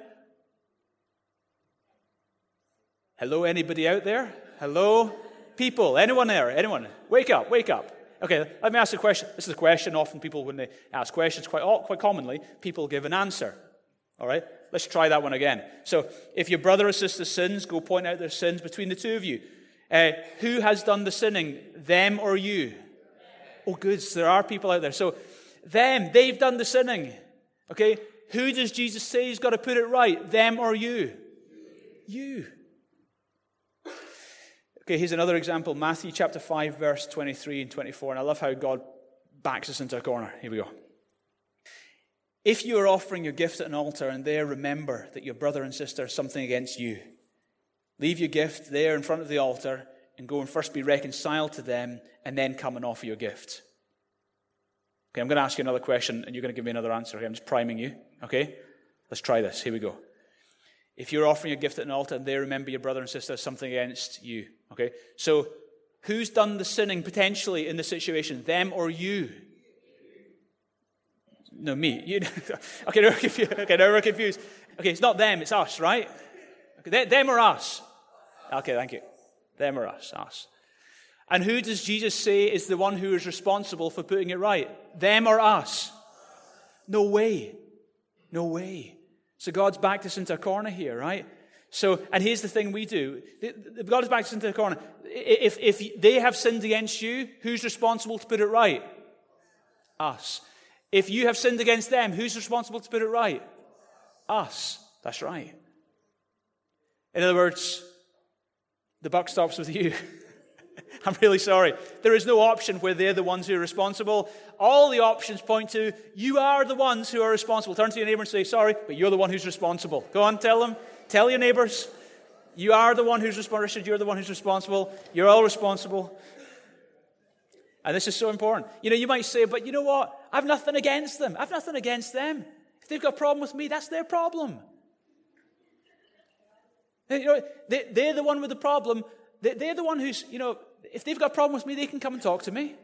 Hello, anybody out there? Hello? People, anyone there? Anyone? Wake up, wake up. Okay, let me ask a question. This is a question often people, when they ask questions, quite, quite commonly, people give an answer. All right? Let's try that one again. So, if your brother or sister sins, go point out their sins between the two of you. Uh, who has done the sinning, them or you? Oh, good. So there are people out there. So, them, they've done the sinning. Okay? Who does Jesus say he's got to put it right, them or you? You. Okay, here's another example Matthew chapter 5, verse 23 and 24. And I love how God backs us into a corner. Here we go. If you are offering your gift at an altar and there remember that your brother and sister have something against you, leave your gift there in front of the altar and go and first be reconciled to them and then come and offer your gift. Okay, I'm going to ask you another question and you're going to give me another answer. Okay, I'm just priming you. Okay, let's try this. Here we go. If you're offering a gift at an altar and they remember your brother and sister has something against you, okay? So who's done the sinning potentially in the situation, them or you? No, me. You, okay, now confused. Okay, now we're confused. Okay, it's not them, it's us, right? Okay, them or us? Okay, thank you. Them or us? Us. And who does Jesus say is the one who is responsible for putting it right? Them or us? No way. No way. So God's backed us into a corner here, right? So, and here's the thing we do. God has backed us into a corner. If, if they have sinned against you, who's responsible to put it right? Us. If you have sinned against them, who's responsible to put it right? Us. That's right. In other words, the buck stops with you. I'm really sorry. There is no option where they're the ones who are responsible. All the options point to you are the ones who are responsible. Turn to your neighbor and say, Sorry, but you're the one who's responsible. Go on, tell them. Tell your neighbors. You are the one who's responsible. You're the one who's responsible. You're all responsible. And this is so important. You know, you might say, but you know what? I've nothing against them. I've nothing against them. If they've got a problem with me, that's their problem. You know, they, are the one with the problem. They, are the one who's, you know, if they've got a problem with me, they can come and talk to me.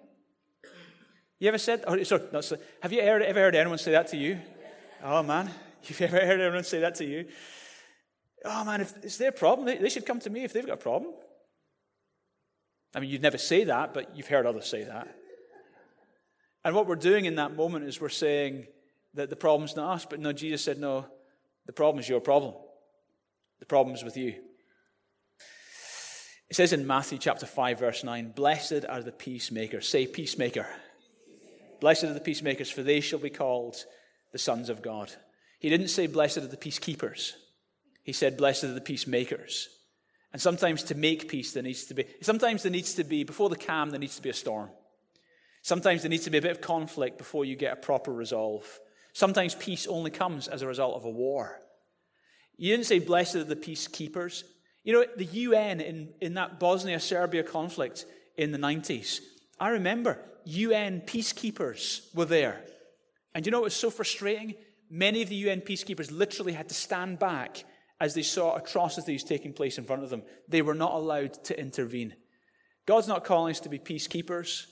You ever said, or, sorry, not, have you ever, ever heard anyone say that to you? Oh, man. You've ever heard anyone say that to you? Oh, man, if it's their problem, they, they should come to me if they've got a problem. I mean, you'd never say that, but you've heard others say that. And what we're doing in that moment is we're saying that the problem's not us, but no, Jesus said, no, the problem is your problem. The problem's with you. It says in Matthew chapter 5, verse 9, Blessed are the peacemakers. Say, peacemaker. Blessed are the peacemakers, for they shall be called the sons of God. He didn't say, Blessed are the peacekeepers. He said, Blessed are the peacemakers. And sometimes to make peace, there needs to be, sometimes there needs to be, before the calm, there needs to be a storm. Sometimes there needs to be a bit of conflict before you get a proper resolve. Sometimes peace only comes as a result of a war. You didn't say, Blessed are the peacekeepers. You know, the UN in, in that Bosnia Serbia conflict in the 90s, I remember UN peacekeepers were there. And you know what was so frustrating? Many of the UN peacekeepers literally had to stand back as they saw atrocities taking place in front of them. They were not allowed to intervene. God's not calling us to be peacekeepers,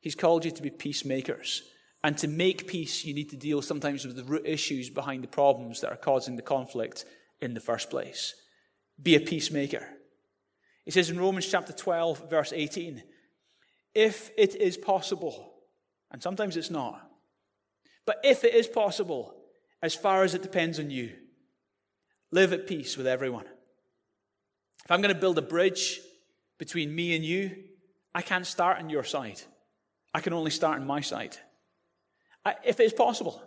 He's called you to be peacemakers. And to make peace, you need to deal sometimes with the root issues behind the problems that are causing the conflict in the first place. Be a peacemaker. He says in Romans chapter 12, verse 18, if it is possible, and sometimes it's not, but if it is possible, as far as it depends on you, live at peace with everyone. If I'm going to build a bridge between me and you, I can't start on your side. I can only start on my side. I, if it's possible,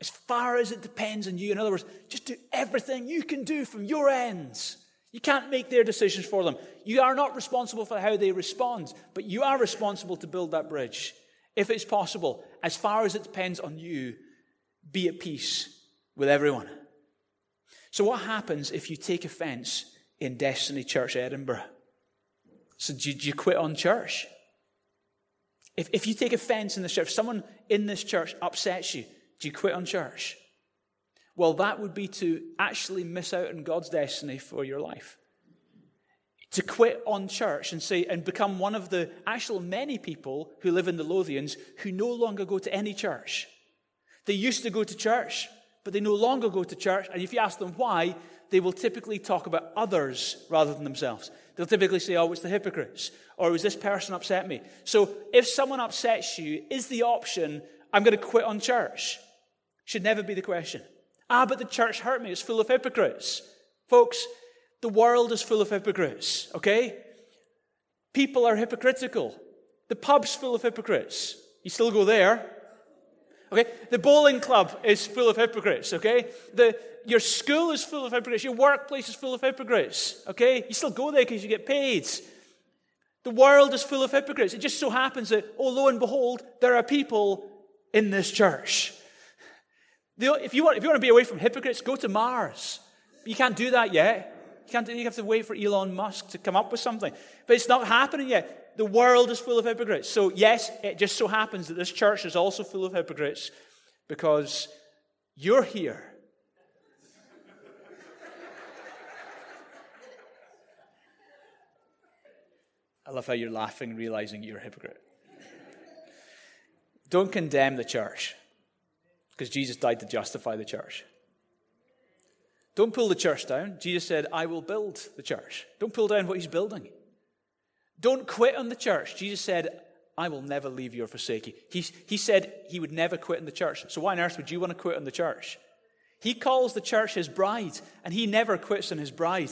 as far as it depends on you. In other words, just do everything you can do from your ends. You can't make their decisions for them. You are not responsible for how they respond, but you are responsible to build that bridge. If it's possible, as far as it depends on you, be at peace with everyone. So, what happens if you take offense in Destiny Church Edinburgh? So, do you quit on church? If, if you take offense in this church, if someone in this church upsets you, do you quit on church? Well, that would be to actually miss out on God's destiny for your life. To quit on church and say, and become one of the actual many people who live in the Lothians who no longer go to any church. They used to go to church, but they no longer go to church. And if you ask them why, they will typically talk about others rather than themselves. They'll typically say, oh, it's the hypocrites, or was this person upset me? So if someone upsets you, is the option, I'm going to quit on church? Should never be the question. Ah, but the church hurt me. It's full of hypocrites. Folks, the world is full of hypocrites, okay? People are hypocritical. The pub's full of hypocrites. You still go there. Okay? The bowling club is full of hypocrites, okay? The, your school is full of hypocrites. Your workplace is full of hypocrites, okay? You still go there because you get paid. The world is full of hypocrites. It just so happens that, oh, lo and behold, there are people in this church if you, want, if you want to be away from hypocrites, go to Mars. You can't do that yet. You, can't, you have to wait for Elon Musk to come up with something. But it's not happening yet. The world is full of hypocrites. So, yes, it just so happens that this church is also full of hypocrites because you're here. I love how you're laughing, realizing you're a hypocrite. Don't condemn the church because Jesus died to justify the church. Don't pull the church down. Jesus said, I will build the church. Don't pull down what he's building. Don't quit on the church. Jesus said, I will never leave you or forsake you. He, he said he would never quit on the church. So why on earth would you want to quit on the church? He calls the church his bride, and he never quits on his bride.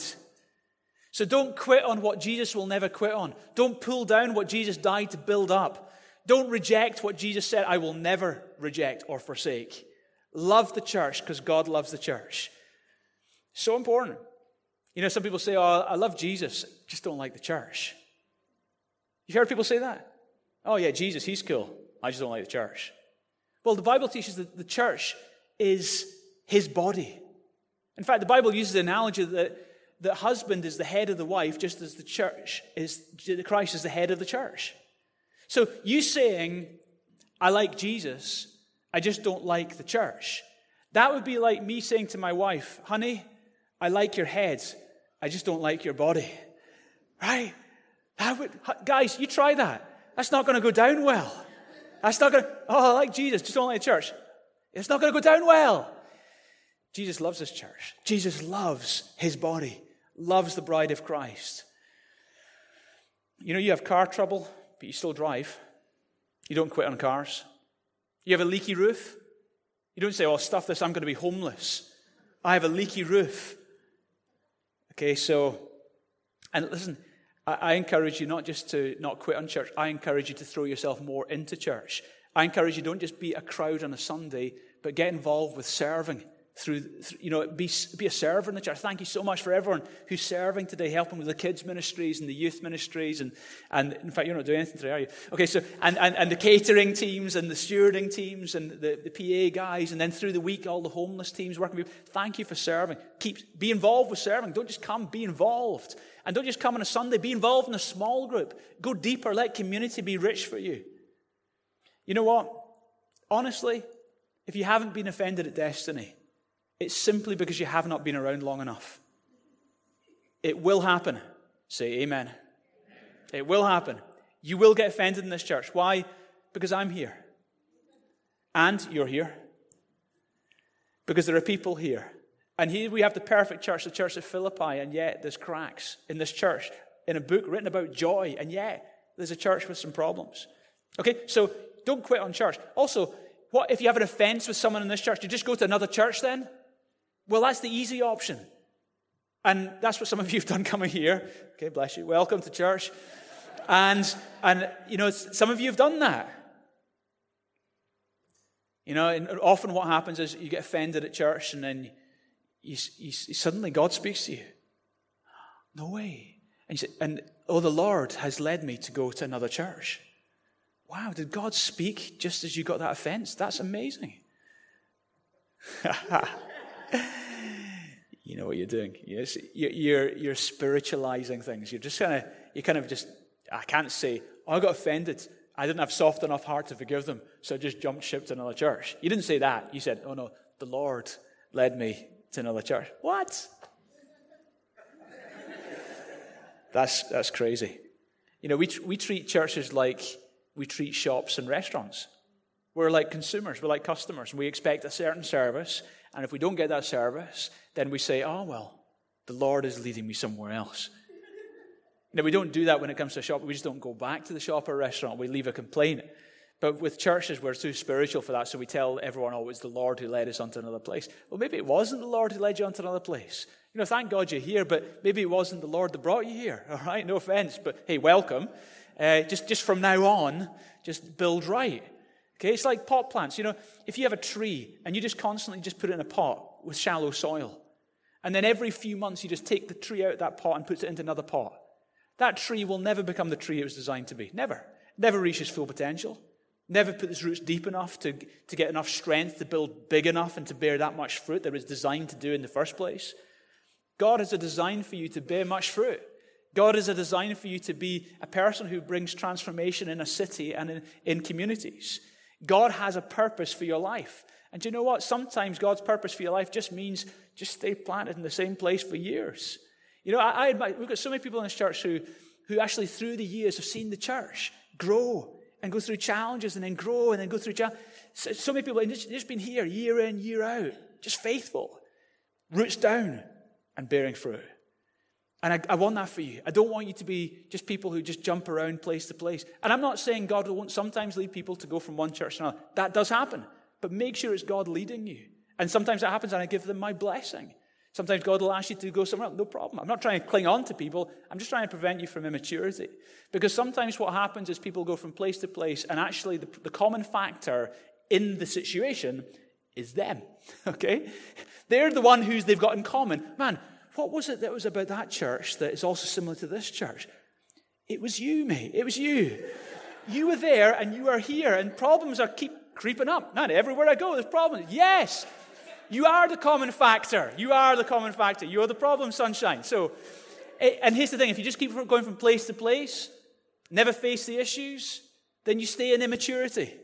So don't quit on what Jesus will never quit on. Don't pull down what Jesus died to build up. Don't reject what Jesus said, I will never reject or forsake. Love the church because God loves the church. So important. You know, some people say, Oh, I love Jesus. just don't like the church. You've heard people say that? Oh, yeah, Jesus, he's cool. I just don't like the church. Well, the Bible teaches that the church is his body. In fact, the Bible uses the analogy that the husband is the head of the wife, just as the church is, Christ is the head of the church. So you saying, I like Jesus, I just don't like the church. That would be like me saying to my wife, honey, I like your head, I just don't like your body. Right? Would, guys, you try that. That's not going to go down well. That's not going to, oh, I like Jesus, just don't like church. It's not going to go down well. Jesus loves his church. Jesus loves his body, loves the bride of Christ. You know, you have car trouble, but you still drive. You don't quit on cars. You have a leaky roof. You don't say, oh, stuff this, I'm going to be homeless. I have a leaky roof. Okay, so, and listen, I, encourage you not just to not quit on church, I encourage you to throw yourself more into church. I encourage you don't just be a crowd on a Sunday, but get involved with serving through, you know, be, be a server in the church. Thank you so much for everyone who's serving today, helping with the kids' ministries and the youth ministries. And, and in fact, you're not doing anything today, are you? Okay, so, and, and, and the catering teams and the stewarding teams and the, the PA guys. And then through the week, all the homeless teams working. Thank you for serving. Keep, be involved with serving. Don't just come, be involved. And don't just come on a Sunday, be involved in a small group. Go deeper, let community be rich for you. You know what? Honestly, if you haven't been offended at destiny, it's simply because you have not been around long enough. It will happen. Say amen. It will happen. You will get offended in this church. Why? Because I'm here. And you're here. Because there are people here. And here we have the perfect church, the church of Philippi, and yet there's cracks in this church. In a book written about joy, and yet there's a church with some problems. Okay, so don't quit on church. Also, what if you have an offense with someone in this church? Do you just go to another church then? Well, that's the easy option. And that's what some of you have done coming here. Okay, bless you. Welcome to church. And, and you know, some of you have done that. You know, and often what happens is you get offended at church and then you, you, suddenly God speaks to you. No way. And, say, and, oh, the Lord has led me to go to another church. Wow, did God speak just as you got that offense? That's amazing. you know what you're doing. You're, you're spiritualizing things. You're just kind of, you kind of just, I can't say, oh, I got offended. I didn't have soft enough heart to forgive them, so I just jumped ship to another church. You didn't say that. You said, oh no, the Lord led me to another church. What? that's, that's crazy. You know, we, we treat churches like we treat shops and restaurants. We're like consumers, we're like customers. We expect a certain service, and if we don't get that service, then we say, oh, well, the Lord is leading me somewhere else. Now, we don't do that when it comes to a shop. We just don't go back to the shop or restaurant. We leave a complaint. But with churches, we're too spiritual for that, so we tell everyone, oh, it's the Lord who led us onto another place. Well, maybe it wasn't the Lord who led you onto another place. You know, thank God you're here, but maybe it wasn't the Lord that brought you here. All right, no offense, but hey, welcome. Uh, just, just from now on, just build right. Okay, it's like pot plants. You know, if you have a tree and you just constantly just put it in a pot with shallow soil, and then every few months you just take the tree out of that pot and put it into another pot, that tree will never become the tree it was designed to be. Never. Never reaches full potential. Never put its roots deep enough to, to get enough strength to build big enough and to bear that much fruit that was designed to do in the first place. God has a design for you to bear much fruit. God has a design for you to be a person who brings transformation in a city and in, in communities. God has a purpose for your life. And you know what? Sometimes God's purpose for your life just means just stay planted in the same place for years. You know, I, I we've got so many people in this church who, who actually through the years have seen the church grow and go through challenges and then grow and then go through challenges. So, so many people have just, just been here year in, year out, just faithful, roots down and bearing fruit. And I, I, want that for you. I don't want you to be just people who just jump around place to place. And I'm not saying God won't sometimes lead people to go from one church to another. That does happen. But make sure it's God leading you. And sometimes that happens and I give them my blessing. Sometimes God will ask you to go somewhere else. No problem. I'm not trying to cling on to people. I'm just trying to prevent you from immaturity. Because sometimes what happens is people go from place to place, and actually the, the common factor in the situation is them. Okay? They're the one who's they've got in common. Man, what was it that was about that church that is also similar to this church? It was you, mate. It was you. You were there and you are here, and problems are keep creeping up. Not everywhere I go, there's problems. Yes, you are the common factor. You are the common factor. You are the problem, sunshine. So, eh, and here's the thing if you just keep going from place to place, never face the issues, then you stay in immaturity.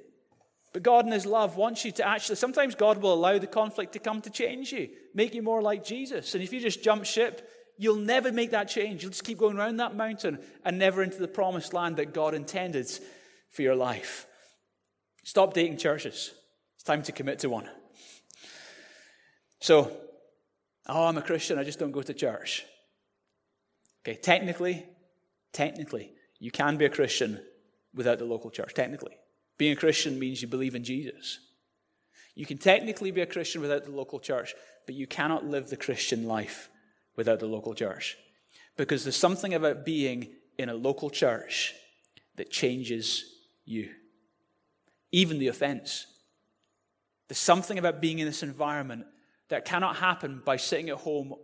But God in His love wants you to actually, sometimes God will allow the conflict to come to change you, make you more like Jesus. And if you just jump ship, you'll never make that change. You'll just keep going around that mountain and never into the promised land that God intended for your life. Stop dating churches. It's time to commit to one. So, oh, I'm a Christian, I just don't go to church. Okay, technically, technically, you can be a Christian without the local church. Technically. Being a Christian means you believe in Jesus. You can technically be a Christian without the local church, but you cannot live the Christian life without the local church. Because there's something about being in a local church that changes you. Even the offense. There's something about being in this environment that cannot happen by sitting at home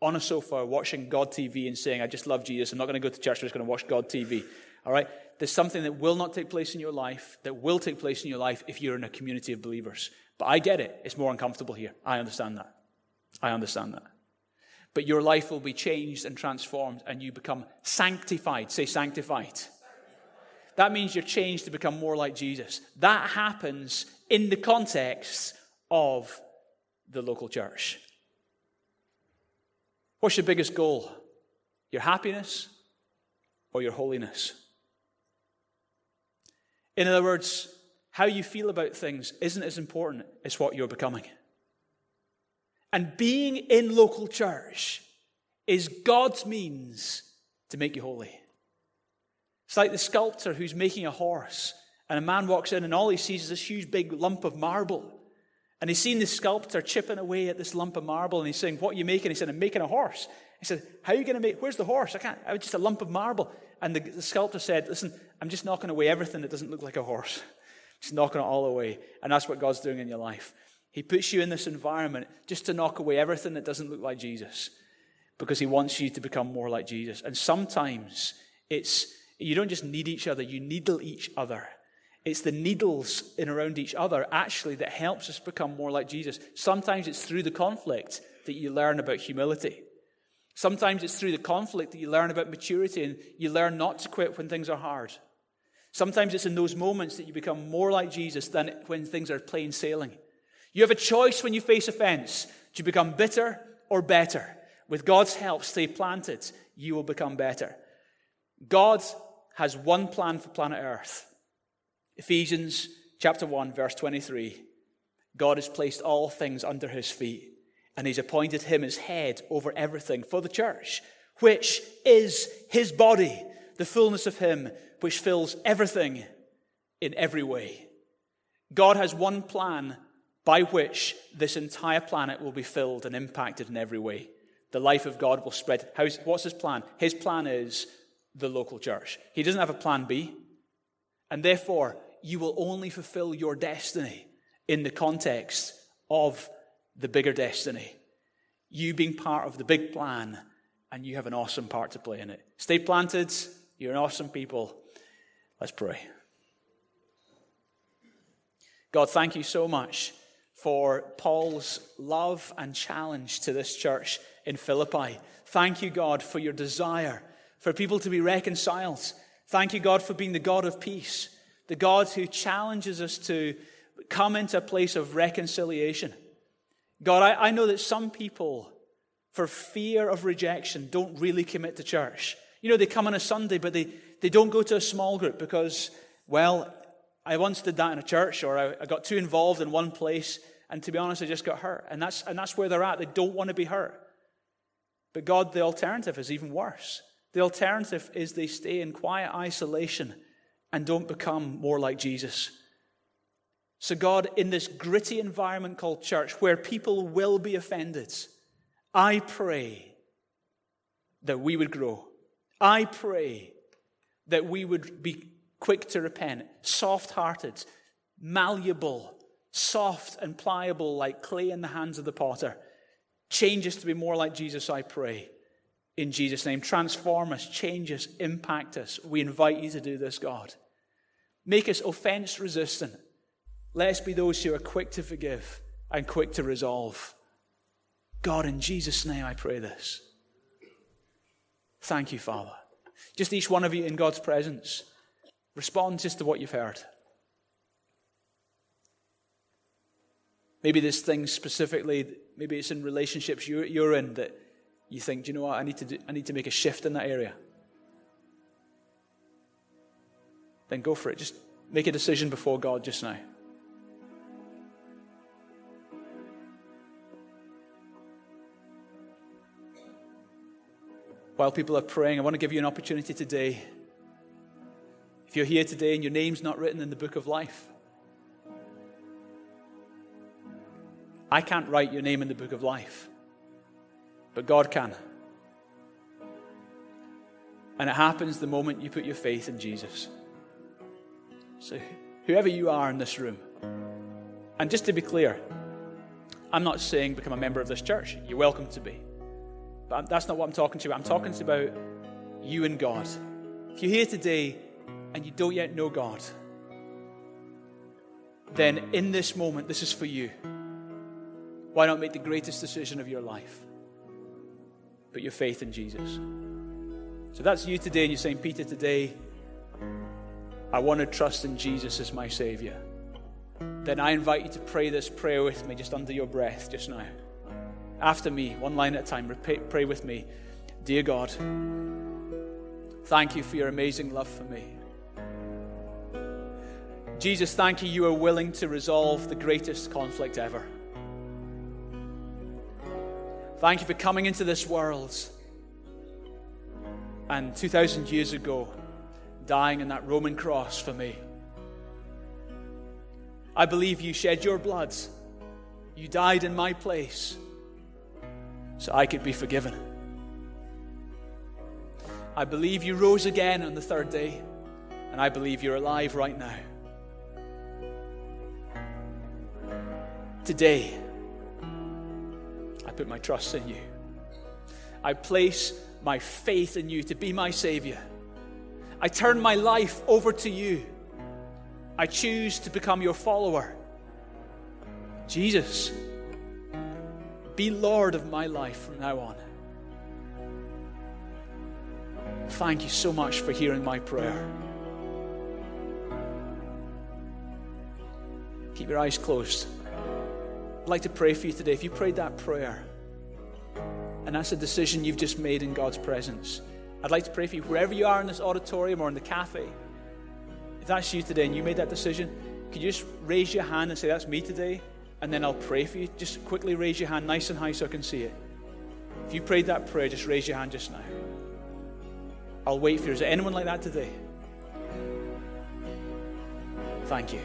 on a sofa watching God TV and saying, I just love Jesus. I'm not going to go to church, I'm just going to watch God TV. All right? There's something that will not take place in your life, that will take place in your life if you're in a community of believers. But I get it. It's more uncomfortable here. I understand that. I understand that. But your life will be changed and transformed, and you become sanctified. Say sanctified. That means you're changed to become more like Jesus. That happens in the context of the local church. What's your biggest goal? Your happiness or your holiness? In other words, how you feel about things isn't as important as what you're becoming. And being in local church is God's means to make you holy. It's like the sculptor who's making a horse, and a man walks in, and all he sees is this huge big lump of marble. And he's seen the sculptor chipping away at this lump of marble, and he's saying, What are you making? He said, I'm making a horse. He said, How are you going to make, where's the horse? I can't, I was just a lump of marble. And the, the sculptor said, Listen, I'm just knocking away everything that doesn't look like a horse. Just knocking it all away. And that's what God's doing in your life. He puts you in this environment just to knock away everything that doesn't look like Jesus because he wants you to become more like Jesus. And sometimes it's, you don't just need each other, you needle each other. It's the needles in around each other actually that helps us become more like Jesus. Sometimes it's through the conflict that you learn about humility. Sometimes it's through the conflict that you learn about maturity and you learn not to quit when things are hard. Sometimes it's in those moments that you become more like Jesus than when things are plain sailing. You have a choice when you face offense to become bitter or better. With God's help, stay planted. You will become better. God has one plan for planet Earth Ephesians chapter 1, verse 23. God has placed all things under his feet, and he's appointed him as head over everything for the church, which is his body, the fullness of him which fills everything in every way. God has one plan by which this entire planet will be filled and impacted in every way. The life of God will spread. How's, what's his plan? His plan is the local church. He doesn't have a plan B. And therefore, you will only fulfill your destiny in the context of the bigger destiny. You being part of the big plan, and you have an awesome part to play in it. Stay planted. You're an awesome people. Let's pray. God, thank you so much for Paul's love and challenge to this church in Philippi. Thank you, God, for your desire for people to be reconciled. Thank you, God, for being the God of peace the God who challenges us to come into a place of reconciliation. God, I, I know that some people, for fear of rejection, don't really commit to church. You know, they come on a Sunday, but they, they don't go to a small group because, well, I once did that in a church, or I, I got too involved in one place, and to be honest, I just got hurt. And that's, and that's where they're at. They don't want to be hurt. But God, the alternative is even worse. The alternative is they stay in quiet isolation and don't become more like Jesus. So, God, in this gritty environment called church, where people will be offended, I pray that we would grow. I pray that we would be quick to repent, soft hearted, malleable, soft and pliable like clay in the hands of the potter. Change us to be more like Jesus, I pray. In Jesus' name, transform us, change us, impact us. We invite you to do this, God. Make us offense resistant. Let us be those who are quick to forgive and quick to resolve. God, in Jesus' name, I pray this. Thank you, Father. Just each one of you in God's presence, respond just to what you've heard. Maybe there's things specifically, maybe it's in relationships you're, you're in that you think, do you know what, I need, to do, I need to make a shift in that area. Then go for it. Just make a decision before God just now. While people are praying, I want to give you an opportunity today. If you're here today and your name's not written in the book of life, I can't write your name in the book of life, but God can. And it happens the moment you put your faith in Jesus. So, whoever you are in this room, and just to be clear, I'm not saying become a member of this church. You're welcome to be. But that's not what I'm talking to you about. I'm talking to about you and God. If you're here today and you don't yet know God, then in this moment, this is for you. Why not make the greatest decision of your life? Put your faith in Jesus. So that's you today, and you're saying, Peter, today, I want to trust in Jesus as my Savior. Then I invite you to pray this prayer with me just under your breath just now. After me, one line at a time, pray with me. Dear God, thank you for your amazing love for me. Jesus, thank you, you are willing to resolve the greatest conflict ever. Thank you for coming into this world and 2,000 years ago, dying on that Roman cross for me. I believe you shed your blood. You died in my place so I could be forgiven. I believe you rose again on the third day, and I believe you're alive right now. Today, put my trust in you. I place my faith in you to be my Savior. I turn my life over to you. I choose to become your follower. Jesus, be Lord of my life from now on. Thank you so much for hearing my prayer. Keep your eyes closed. I'd like to pray for you today. If you prayed that prayer, and that's a decision you've just made in God's presence, I'd like to pray for you wherever you are in this auditorium or in the cafe. If that's you today and you made that decision, could you just raise your hand and say, That's me today? And then I'll pray for you. Just quickly raise your hand nice and high so I can see it. If you prayed that prayer, just raise your hand just now. I'll wait for you. Is there anyone like that today? Thank you.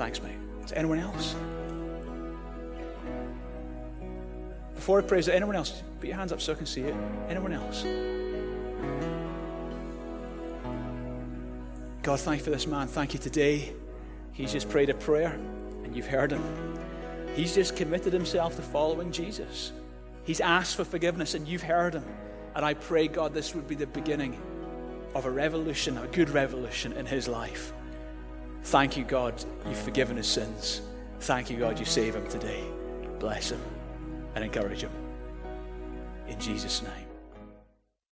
Thanks, mate. Is anyone else? Before I pray, is anyone else? Put your hands up so I can see it. Anyone else? God, thank you for this man. Thank you today. He's just prayed a prayer and you've heard him. He's just committed himself to following Jesus. He's asked for forgiveness and you've heard him. And I pray, God, this would be the beginning of a revolution, a good revolution in his life. Thank you, God, you've forgiven his sins. Thank you, God, you save him today. Bless him and encourage him. In Jesus' name.